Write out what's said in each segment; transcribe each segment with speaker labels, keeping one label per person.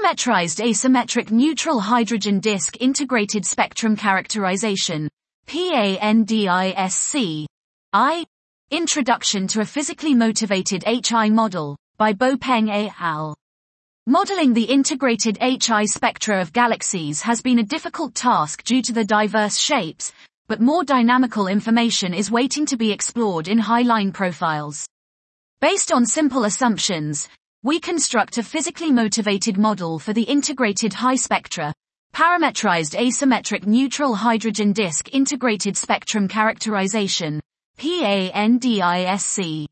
Speaker 1: Parametrized Asymmetric Neutral Hydrogen Disk Integrated Spectrum Characterization. PANDISC. I. Introduction to a Physically Motivated HI Model, by Bo Peng et al. Modeling the integrated HI spectra of galaxies has been a difficult task due to the diverse shapes, but more dynamical information is waiting to be explored in high-line profiles. Based on simple assumptions, we construct a physically motivated model for the integrated high spectra, parametrized asymmetric neutral hydrogen disk integrated spectrum characterization, PANDISC.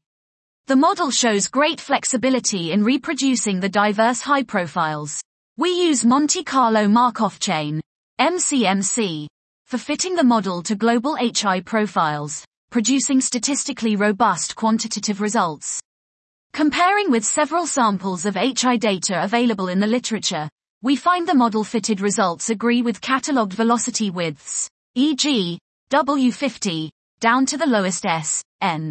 Speaker 1: The model shows great flexibility in reproducing the diverse high profiles. We use Monte Carlo Markov chain, MCMC, for fitting the model to global HI profiles, producing statistically robust quantitative results. Comparing with several samples of HI data available in the literature, we find the model-fitted results agree with catalogued velocity widths, e.g., W50, down to the lowest S, N.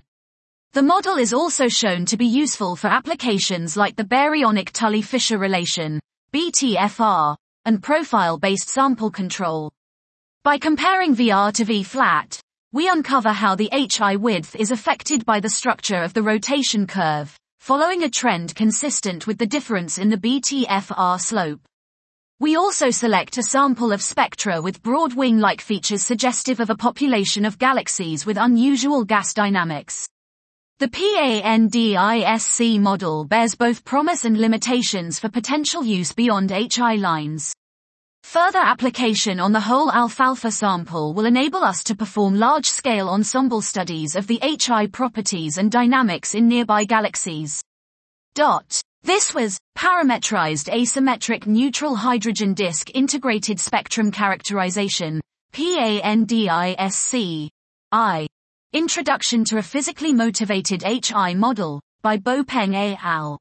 Speaker 1: The model is also shown to be useful for applications like the baryonic Tully-Fisher relation, BTFR, and profile-based sample control. By comparing VR to V-flat, we uncover how the HI width is affected by the structure of the rotation curve, following a trend consistent with the difference in the BTFR slope. We also select a sample of spectra with broad wing-like features suggestive of a population of galaxies with unusual gas dynamics. The PANDISC model bears both promise and limitations for potential use beyond HI lines. Further application on the whole ALFALFA sample will enable us to perform large-scale ensemble studies of the HI properties and dynamics in nearby galaxies. Dot. This was parametrized asymmetric neutral hydrogen disk integrated spectrum characterization, PANDISC. I. Introduction to a physically motivated HI model, by Bo Peng et al.